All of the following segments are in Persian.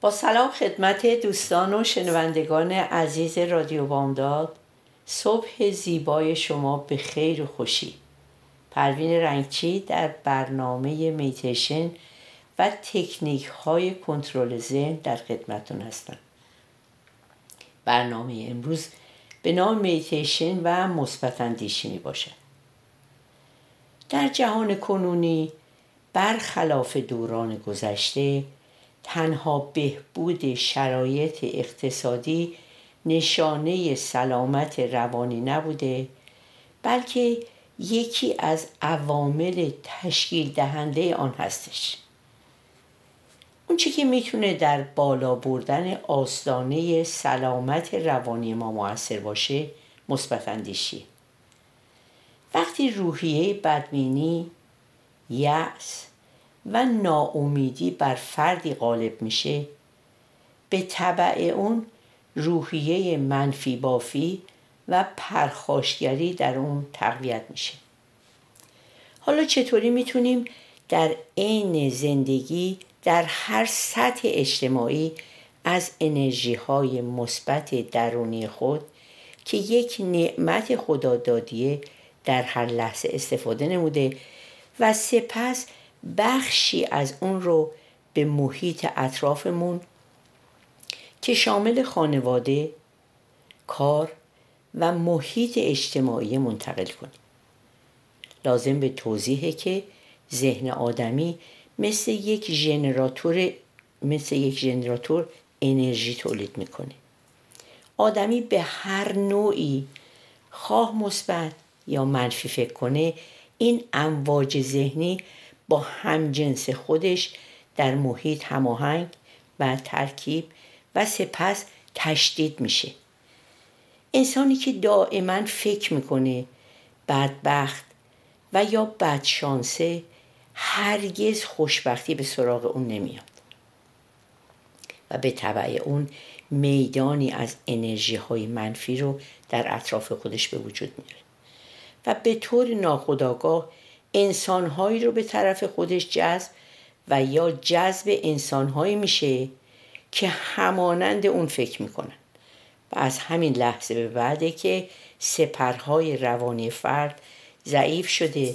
با سلام خدمت دوستان و شنوندگان عزیز رادیو بامداد. صبح زیبای شما به خیر و خوشی. پروین رنگچی در برنامه میتیشن و تکنیک های کنترل ذهن در خدمتون هستم. برنامه امروز به نام میتیشن و مثبت اندیشی می باشد در جهان کنونی برخلاف دوران گذشته تنها بهبود شرایط اقتصادی نشانه سلامت روانی نبوده بلکه یکی از عوامل تشکیل دهنده آن هستش. اونچه که می‌تونه در بالا بردن آستانه سلامت روانی ما موثر باشه مثبت وقتی روحیه بدبینی یأس و ناامیدی بر فردی غالب میشه. به طبع اون روحیه منفی بافی و پرخاشگری در اون تقویت میشه. حالا چطوری می‌تونیم در عین زندگی در هر سطح اجتماعی از انرژی های مثبت درونی خود که یک نعمت خدادادیه در هر لحظه استفاده نموده و سپس بخشی از اون رو به محیط اطرافمون که شامل خانواده، کار و محیط اجتماعی منتقل کنیم. لازم به توضیحه که ذهن آدمی مثل یک ژنراتور مثل یک ژنراتور انرژی تولید می‌کنه. آدمی به هر نوعی خواه مثبت یا منفی فکر کنه این امواج ذهنی با همجنس خودش در محیط هماهنگ و ترکیب و سپس تشدید میشه. انسانی که دائما فکر می‌کنه بدبخت و یا بدشانسه هرگز خوشبختی به سراغ اون نمیاد. و به طبع اون میدانی از انرژی های منفی رو در اطراف خودش به وجود میاره. و به طور ناخودآگاه انسانهایی رو به طرف خودش جذب و یا جذب انسانهایی میشه که همانند اون فکر می‌کنن. و از همین لحظه به بعده که سپرهای روانی فرد ضعیف شده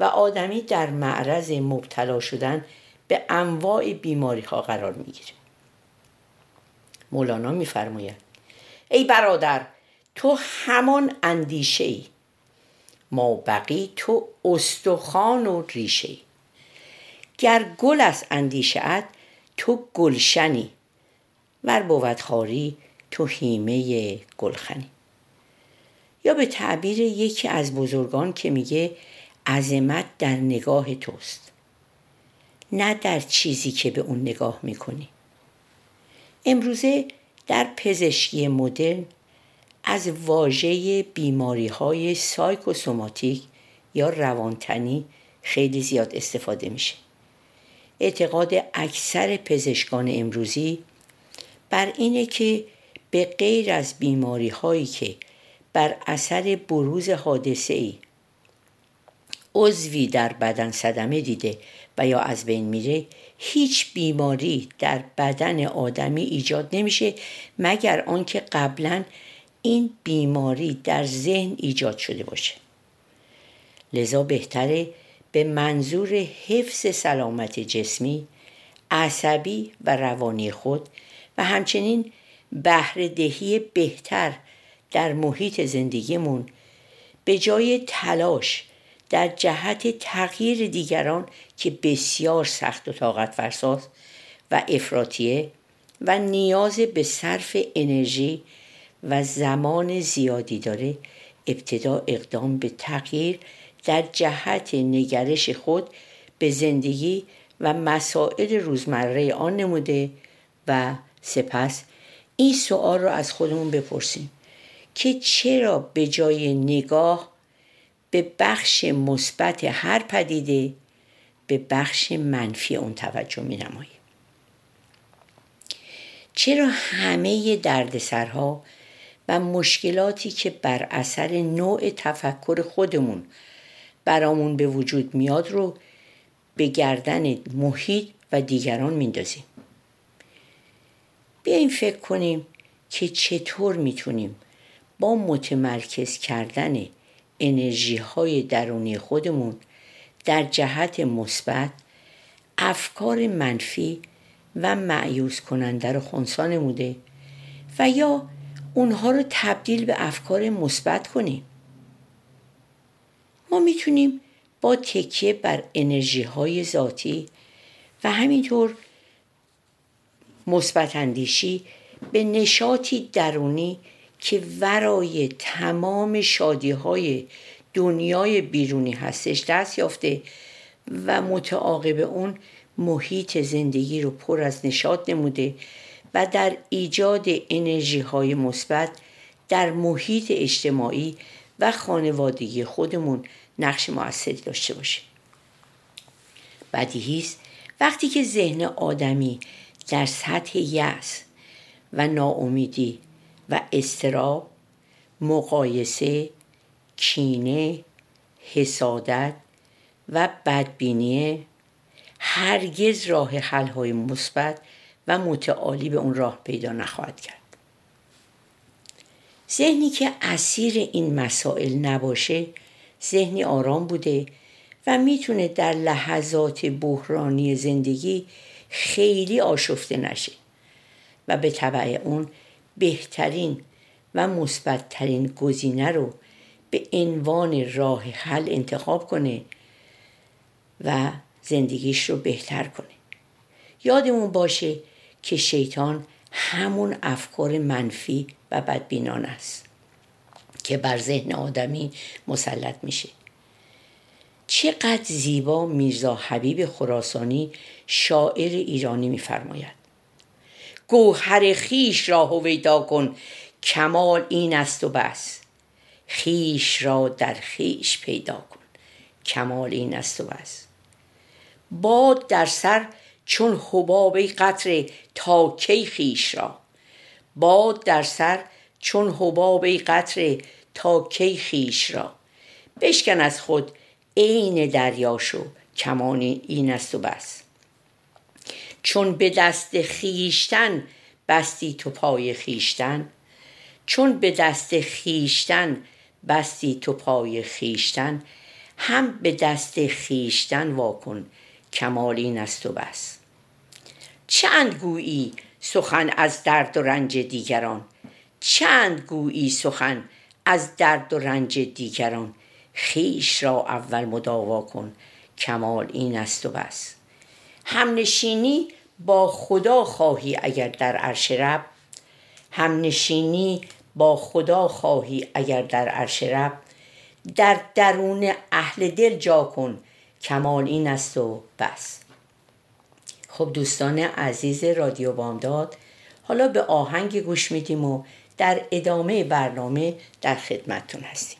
و آدمی در معرض مبتلا شدن به انواع بیماری ها قرار می‌گیره. مولانا میفرماید ای برادر تو همان اندیشه ای ما تو استخوان و ریشه. گر گل از اندیشه تو گلشنی. ور بود خاری تو هیمه گلخنی. یا به تعبیر یکی از بزرگان که میگه عظمت در نگاه توست. نه در چیزی که به اون نگاه می‌کنی. امروزه در پزشکی مدرن از واژه بیماری های سایکوسوماتیک یا روانتنی خیلی زیاد استفاده میشه. اعتقاد اکثر پزشکان امروزی بر اینه که به غیر از بیماری هایی که بر اثر بروز حادثه ای عضوی در بدن صدمه دیده و یا از بین میره هیچ بیماری در بدن آدمی ایجاد نمیشه مگر آنکه قبلا این بیماری در ذهن ایجاد شده باشه. لذا بهتره به منظور حفظ سلامت جسمی عصبی و روانی خود و همچنین بهرهدهی بهتر در محیط زندگیمون به جای تلاش در جهت تغییر دیگران که بسیار سخت و طاقت فرساست و افراتیه و نیاز به صرف انرژی و زمان زیادی داره ابتدا اقدام به تغییر در جهت نگرش خود به زندگی و مسائل روزمره آن نموده و سپس این سوال رو از خودمون بپرسیم که چرا به جای نگاه به بخش مثبت هر پدیده به بخش منفی اون توجه می نماییم چرا همه دردسرها و مشکلاتی که بر اثر نوع تفکر خودمون برامون به وجود میاد رو به گردن محیط و دیگران میندازیم. بیایم فکر کنیم که چطور می‌تونیم با متمرکز کردن انرژی های درونی خودمون در جهت مثبت افکار منفی و معیوز کننده رو خونسا نموده و یا اونها رو تبدیل به افکار مثبت کنیم. ما می‌تونیم با تکیه بر انرژی های ذاتی و همینطور مثبت اندیشی به نشاطی درونی که ورای تمام شادی های دنیای بیرونی هستش دست یافته و متعاقب اون محیط زندگی رو پر از نشاط نموده و در ایجاد انرژی های مثبت در محیط اجتماعی و خانوادگی خودمون نقش موثری داشته باشه بدیهی است وقتی که ذهن آدمی در سطح یأس و ناامیدی و استراب مقایسه کینه حسادت و بدبینی هرگز راه حلهای مثبت و متعالی به اون راه پیدا نخواهد کرد. ذهنی که اسیر این مسائل نباشه ذهنی آرام بوده و می‌تونه در لحظات بحرانی زندگی خیلی آشفته نشه و به طبع اون بهترین و مثبتترین گزینه رو به عنوان راه حل انتخاب کنه و زندگیش رو بهتر کنه. یادمون باشه که شیطان همون افکار منفی و بدبینان است که بر ذهن آدمی مسلط میشه. چقدر زیبا میرزا حبیب خراسانی شاعر ایرانی میفرماید. گوهر خیش را هویدا کن کمال این است و بس. خیش را در خیش پیدا کن کمال این است و بس. باد در سر چون حباب قطره تا کی خیش را؟ باد در سر چون حباب قطره تا کی خیش را؟ بشکن از خود عین دریا شو کمانی این است و بس. چون به دست خیشتن بستی تو پای خیشتن چون به دست خیشتن بستی تو پای خیشتن هم به دست خیشتن واکن. کمال این است و بس. چند گویی سخن از درد و رنج دیگران؟ چند گویی سخن از درد و رنج دیگران؟ خیش را اول مداوا کن کمال این است و بس. همنشینی با خدا خواهی اگر در عرش رب. همنشینی با خدا خواهی اگر در عرش رب. در درون اهل دل جا کن کمال این است و بس. خب دوستان عزیز رادیو بامداد حالا به آهنگ گوش میدیم و در ادامه برنامه در خدمتتون هستیم.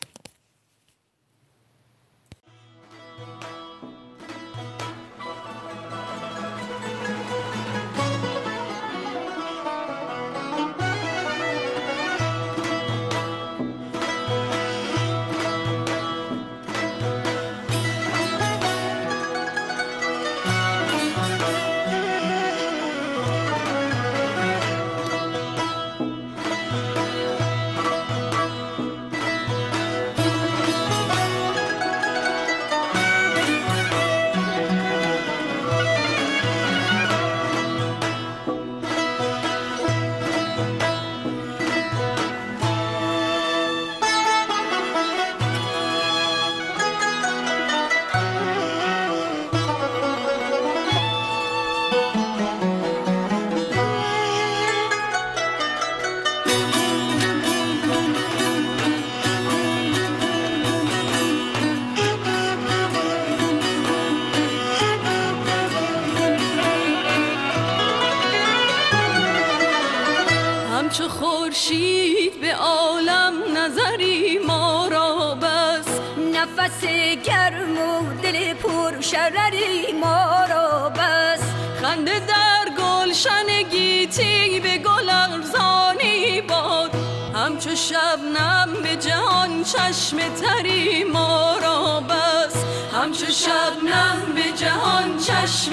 همچو خورشید به عالم نظری ما را بس. نفس گرم و دل پر شرری ما را بس. خنده در گلشن گیتی به گل ارزانی باد. همچو شبنم به جهان چشم تری ما را بس. همچو شبنم به جهان چشم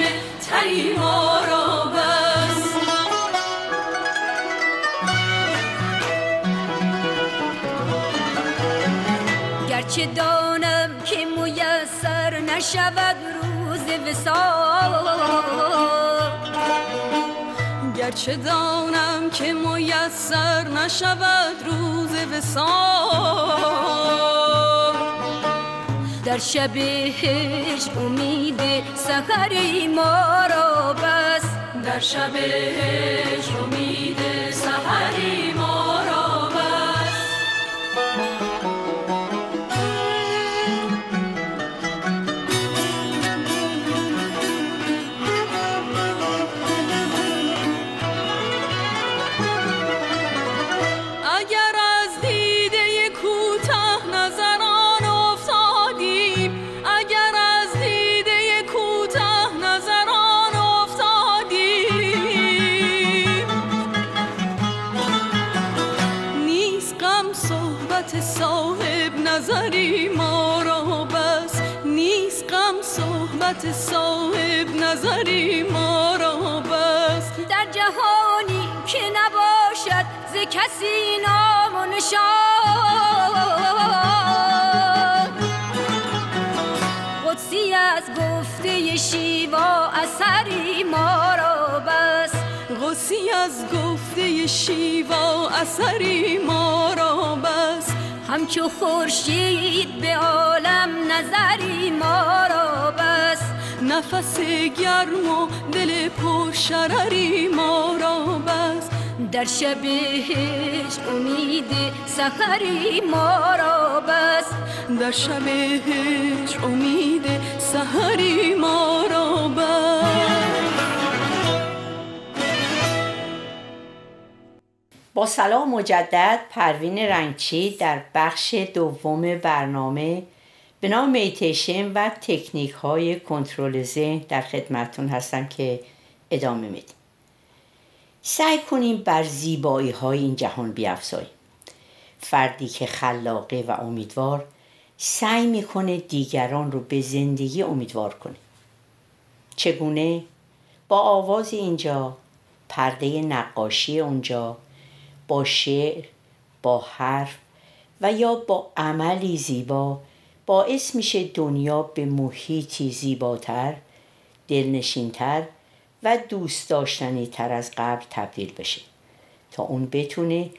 تری ما را بس. گرچه دانم که میسر نشود روز وسال گرچه دانم که میسر نشود روز وسال در شب هجر امید سحری ما را بس در شب هجر امید سحری ما را نظری ما را بس. در جهانی که نباشد ز کسی نام و نشان. قدسی از گفته شیوا اثری ما را بس. غصی از گفته شیوا اثری ما را بس. همچو خورشید به عالم نظری ما را بس نفس گرم و دل پر شرری ما را بس. در شب هجر امید سحری ما را بس. در شب هجر امید سحری ما را بس. با سلام مجدد پروین رنگچی در بخش دوم برنامه به نام میتیشن و تکنیک های کنترل ذهن در خدمتون هستم که ادامه میدیم. سعی کنیم بر زیبایی های این جهان بیافزاییم. فردی که خلاقه و امیدوار سعی می‌کنه دیگران رو به زندگی امیدوار کنه. چگونه؟ با آواز اینجا پرده نقاشی اونجا با شعر با حرف و یا با عملی زیبا باعث میشه دنیا به محیطی زیباتر دلنشینتر و دوست داشتنی تر از قبل تبدیل بشه تا اون بتونه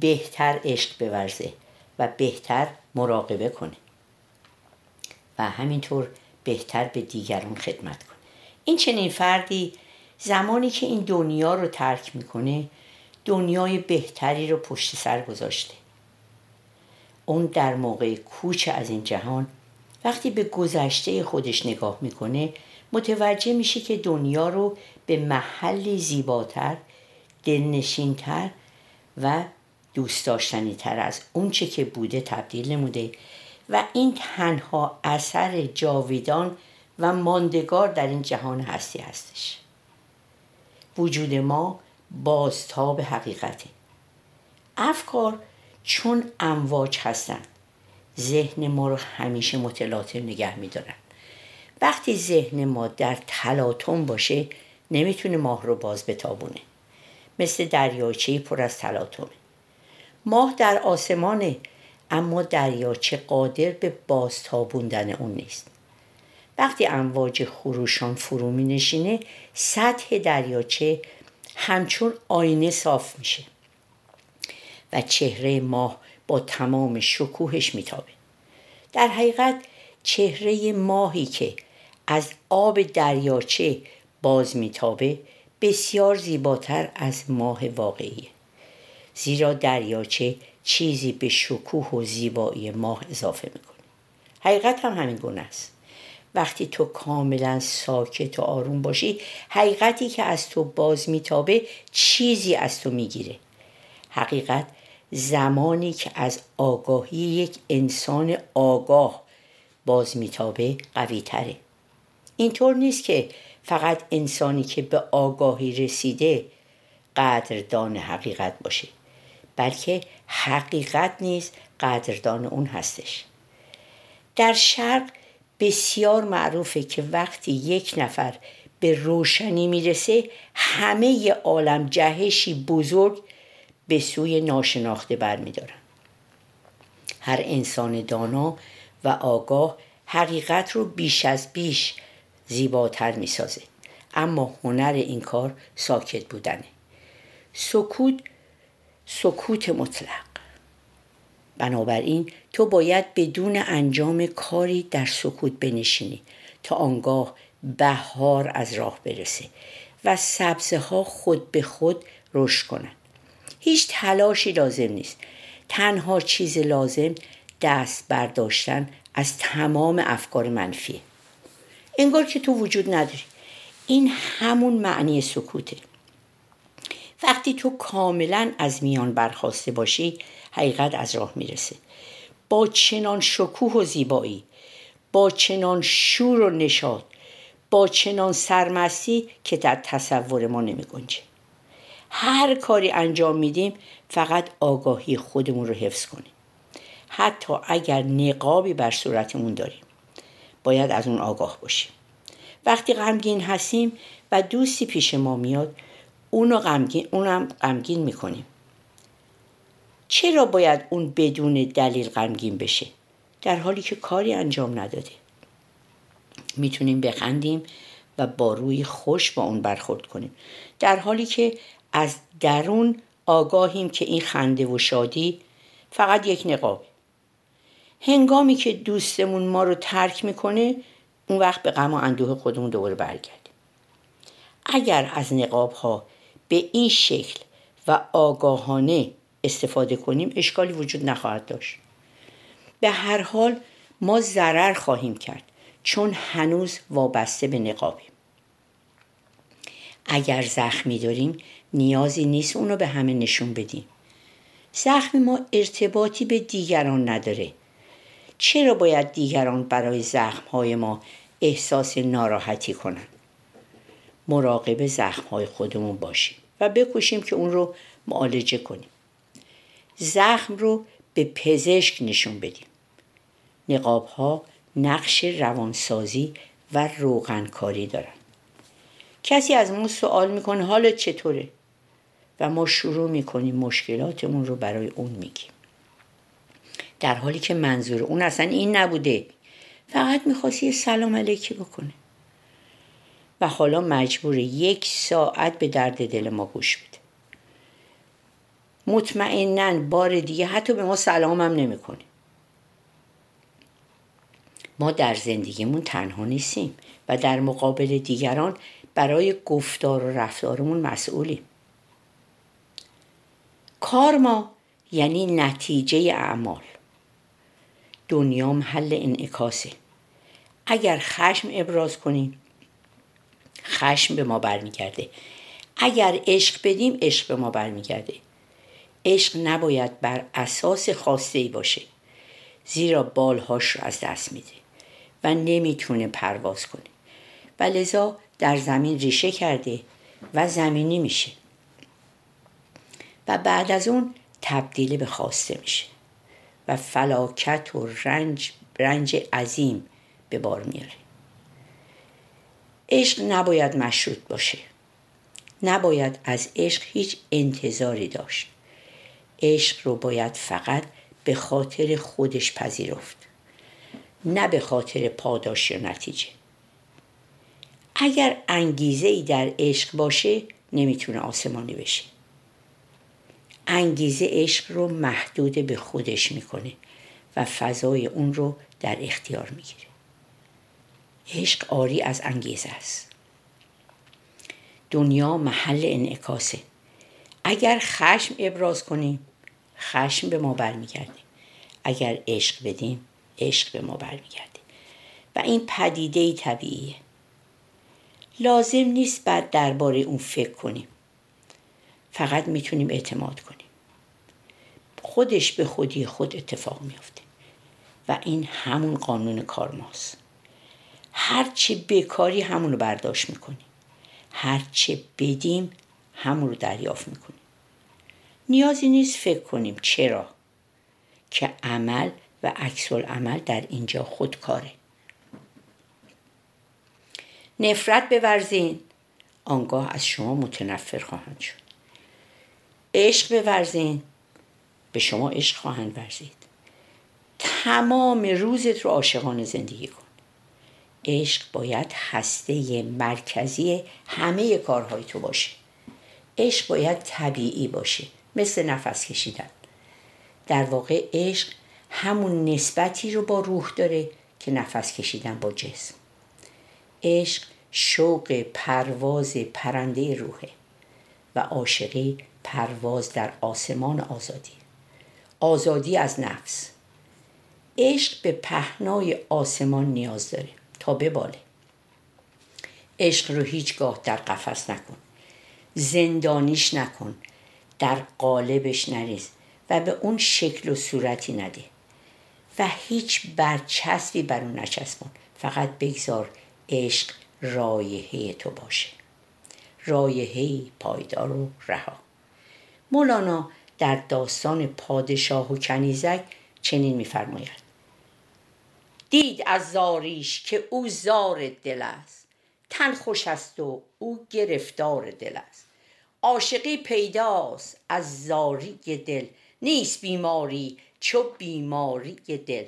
بهتر عشق بورزه و بهتر مراقبه کنه و همینطور بهتر به دیگران خدمت کنه. این چنین فردی زمانی که این دنیا رو ترک می‌کنه دنیای بهتری رو پشت سر گذاشته. اون در موقع کوچ از این جهان وقتی به گذشته خودش نگاه می‌کنه متوجه میشه که دنیا رو به محلی زیباتر دلنشینتر و دوست داشتنی تر از اونچه که بوده تبدیل نموده و این تنها اثر جاویدان و ماندگار در این جهان هستی هستش. وجود ما بازتاب حقیقته. افکار چون امواج هستند ذهن ما رو همیشه متلاطم نگه میدارن. وقتی ذهن ما در تلاطم باشه نمی‌تونه ماه رو باز بتابونه. مثل دریاچه پر از تلاطمه. ماه در آسمانه اما دریاچه قادر به بازتابوندن اون نیست. وقتی امواج خروشان فرو می نشینه سطح دریاچه همچون آینه صاف میشه. و چهره ماه با تمام شکوهش میتابه در حقیقت چهره ماهی که از آب دریاچه باز میتابه بسیار زیباتر از ماه واقعیه. زیرا دریاچه چیزی به شکوه و زیبایی ماه اضافه می‌کنه. حقیقت هم همین گونه است. وقتی تو کاملا ساکت و آروم باشی حقیقتی که از تو باز میتابه چیزی از تو می‌گیره. حقیقت زمانی که از آگاهی یک انسان آگاه باز میتابه قوی تره اینطور نیست که فقط انسانی که به آگاهی رسیده قدردان حقیقت باشه بلکه حقیقت نیز قدردان اون هستش. در شرق بسیار معروفه که وقتی یک نفر به روشنی می‌رسه همه عالم جهشی بزرگ به سوی ناشناخته برمیدارن. هر انسان دانا و آگاه حقیقت رو بیش از بیش زیباتر می‌سازه. اما هنر این کار ساکت بودنه. سکوت سکوت مطلق. بنابراین تو باید بدون انجام کاری در سکوت بنشینی تا آنگاه بهار از راه برسه و سبزه ها خود به خود رشد کنند هیچ تلاشی لازم نیست. تنها چیز لازم دست برداشتن از تمام افکار منفیه انگار که تو وجود نداری. این همون معنی سکوته. وقتی تو کاملا از میان برخواسته باشی حقیقت از راه می‌رسه. با چنان شکوه و زیبایی با چنان شور و نشاد با چنان سرمستی که در تصور ما نمی گنجه. هر کاری انجام میدیم فقط آگاهی خودمون رو حفظ کنیم. حتی اگر نقابی بر صورتمون داریم باید از اون آگاه باشیم. وقتی غمگین هستیم و دوستی پیش ما میاد اونو غمگین اونم غمگین می‌کنیم. چرا باید اون بدون دلیل غمگین بشه؟ در حالی که کاری انجام نداده. می‌تونیم بخندیم و با روی خوش با اون برخورد کنیم. در حالی که از درون آگاهیم که این خنده و شادی فقط یک نقابه هنگامی که دوستمون ما رو ترک می‌کنه اون وقت به غم و اندوه خودمون دوباره برگردیم. اگر از نقاب ها به این شکل و آگاهانه استفاده کنیم اشکالی وجود نخواهد داشت. به هر حال ما ضرر خواهیم کرد چون هنوز وابسته به نقابیم. اگر زخمی داریم نیازی نیست اونو به همه نشون بدیم. زخم ما ارتباطی به دیگران نداره. چرا باید دیگران برای زخمهای ما احساس ناراحتی کنن مراقب زخمهای خودمون باشیم و بکوشیم که اون رو معالجه کنیم. زخم رو به پزشک نشون بدیم. نقاب ها نقش روانسازی و روغنکاری دارن. کسی از ما سوال می‌کنه حالت چطوره؟ و ما شروع می‌کنیم مشکلاتمون رو برای اون میگیم. در حالی که منظور اون اصلا این نبوده. فقط می‌خواست یه سلام علیکی بکنه. و حالا مجبور یک ساعت به درد دل ما گوش بده. مطمئنا بار دیگه حتی به ما سلام هم نمی‌کنه. ما در زندگیمون تنها نیستیم و در مقابل دیگران برای گفتار و رفتارمون مسئولیم. کار ما یعنی نتیجه اعمال. دنیا محل انعکاسه. اگر خشم ابراز کنیم خشم به ما برمیگرده. اگر عشق بدیم عشق به ما برمیگرده. عشق نباید بر اساس خواسته ای باشه زیرا بالهاش رو از دست میده و نمی‌تونه پرواز کنه. و لذا در زمین ریشه کرده و زمینی میشه. و بعد از اون تبدیل به خواسته میشه و فلاکت و رنج, رنج عظیم به بار میاره. عشق نباید مشروط باشه. نباید از عشق هیچ انتظاری داشت. عشق رو باید فقط به خاطر خودش پذیرفت نه به خاطر پاداش یا نتیجه. اگر انگیزه ای در عشق باشه نمی‌تونه آسمانی بشه. انگیزه عشق رو محدود به خودش می‌کنه و فضای اون رو در اختیار می‌گیره. عشق آری از انگیزه است. دنیا محل انعکاسه. اگر خشم ابراز کنیم خشم به ما برمیگرده اگر عشق بدیم عشق به ما برمیگرده و این پدیده طبیعیه. لازم نیست بعد درباره اون فکر کنیم. فقط می‌تونیم اعتماد کنیم. خودش به خودی خود اتفاق میافته. و این همون قانون کارماست هرچه بکاری همون رو برداشت می‌کنیم. هرچه بدیم همون رو دریافت می‌کنیم. نیازی نیست فکر کنیم چرا که عمل و عکس عمل در اینجا خودکاره. نفرت بورزین. آنگاه از شما متنفر خواهند شد. عشق بورزین. به شما عشق خواهند ورزید. تمام روزت رو عاشقانه زندگی کن. عشق باید هسته مرکزی همه کارهای تو باشه. عشق باید طبیعی باشه مثل نفس کشیدن. در واقع عشق همون نسبتی رو با روح داره که نفس کشیدن با جسم. عشق شوق پرواز پرنده روحه و عاشقی پرواز در آسمان آزادی. آزادی از نفس. عشق به پهنای آسمان نیاز داره تا بباله. عشق رو هیچگاه در قفس نکن. زندانیش نکن. در قالبش نریز و به اون شکل و صورتی نده. و هیچ برچسبی بر اون نچسبون. فقط بگذار عشق رایحه تو باشه. رایحه پایدار و رها. مولانا در داستان پادشاه و کنیزک چنین میفرماید. دید از زاریش که او زار دل است تن خوش است و او گرفتار دل است. عاشقی پیداست از زاری دل. نیست بیماری چو بیماری دل.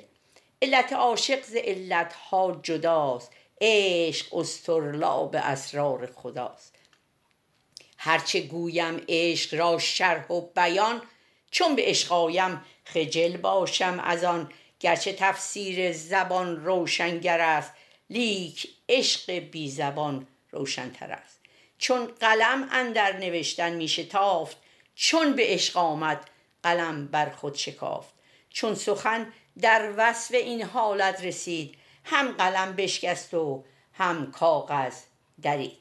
علت عاشق ز علت ها جداست عشق استرلاب اسرار خداست. هرچه گویم عشق را شرح و بیان چون به عشق آیم خجل باشم از آن. گرچه تفسیر زبان روشنگر است لیک عشق بی زبان روشنتر است. چون قلم اندر نوشتن می شتافت چون به عشق آمد قلم بر خود شکافت. چون سخن در وصف این حالت رسید هم قلم بشکست و هم کاغذ درید.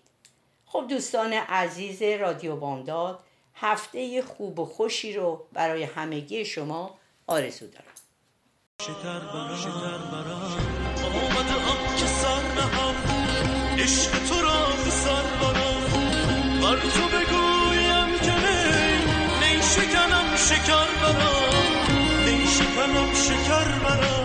خب دوستان عزیز رادیو بامداد هفته خوب و خوشی رو برای همگی شما آرزو دارم. شکر برام. شکر برام. آمده هم که سر نهم عشق تو را به سر برام بر تو بگویم که نی شکنم شکر برام. نی شکنم شکر برام.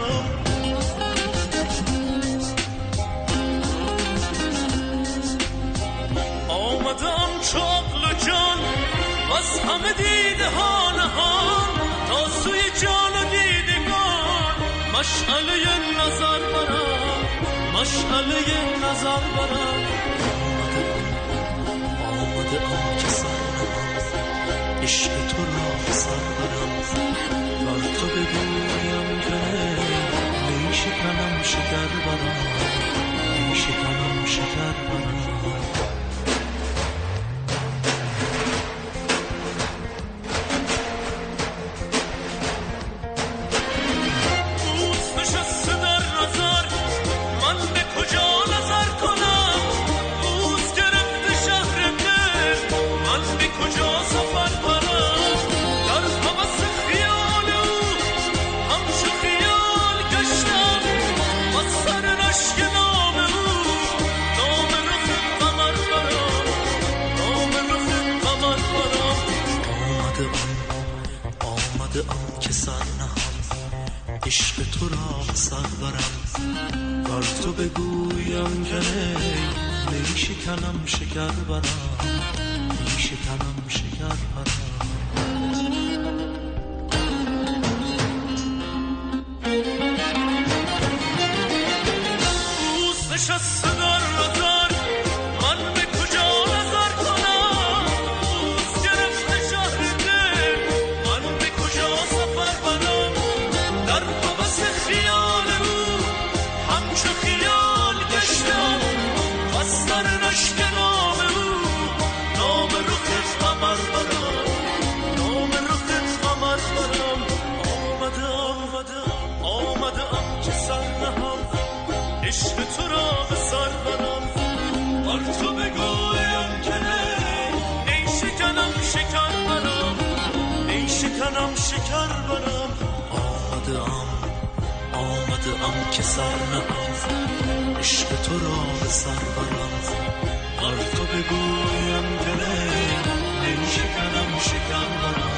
از همه دیده ها نهان تا سوی جان مشعله نظر برم مشعله نظر برم آمده آم که سر عشق تو را سر برم بر تو بگویم که نیشه کنم شکر برم عشق تو را به سر برم بر تو بگویم که نه. ای شکنم شکر برم ای شکنم شکر برم آمده ام آمده ام که سر نباز عشق تو را به سر برم. بر تو بگویم که نه. ای شکنم شکر برم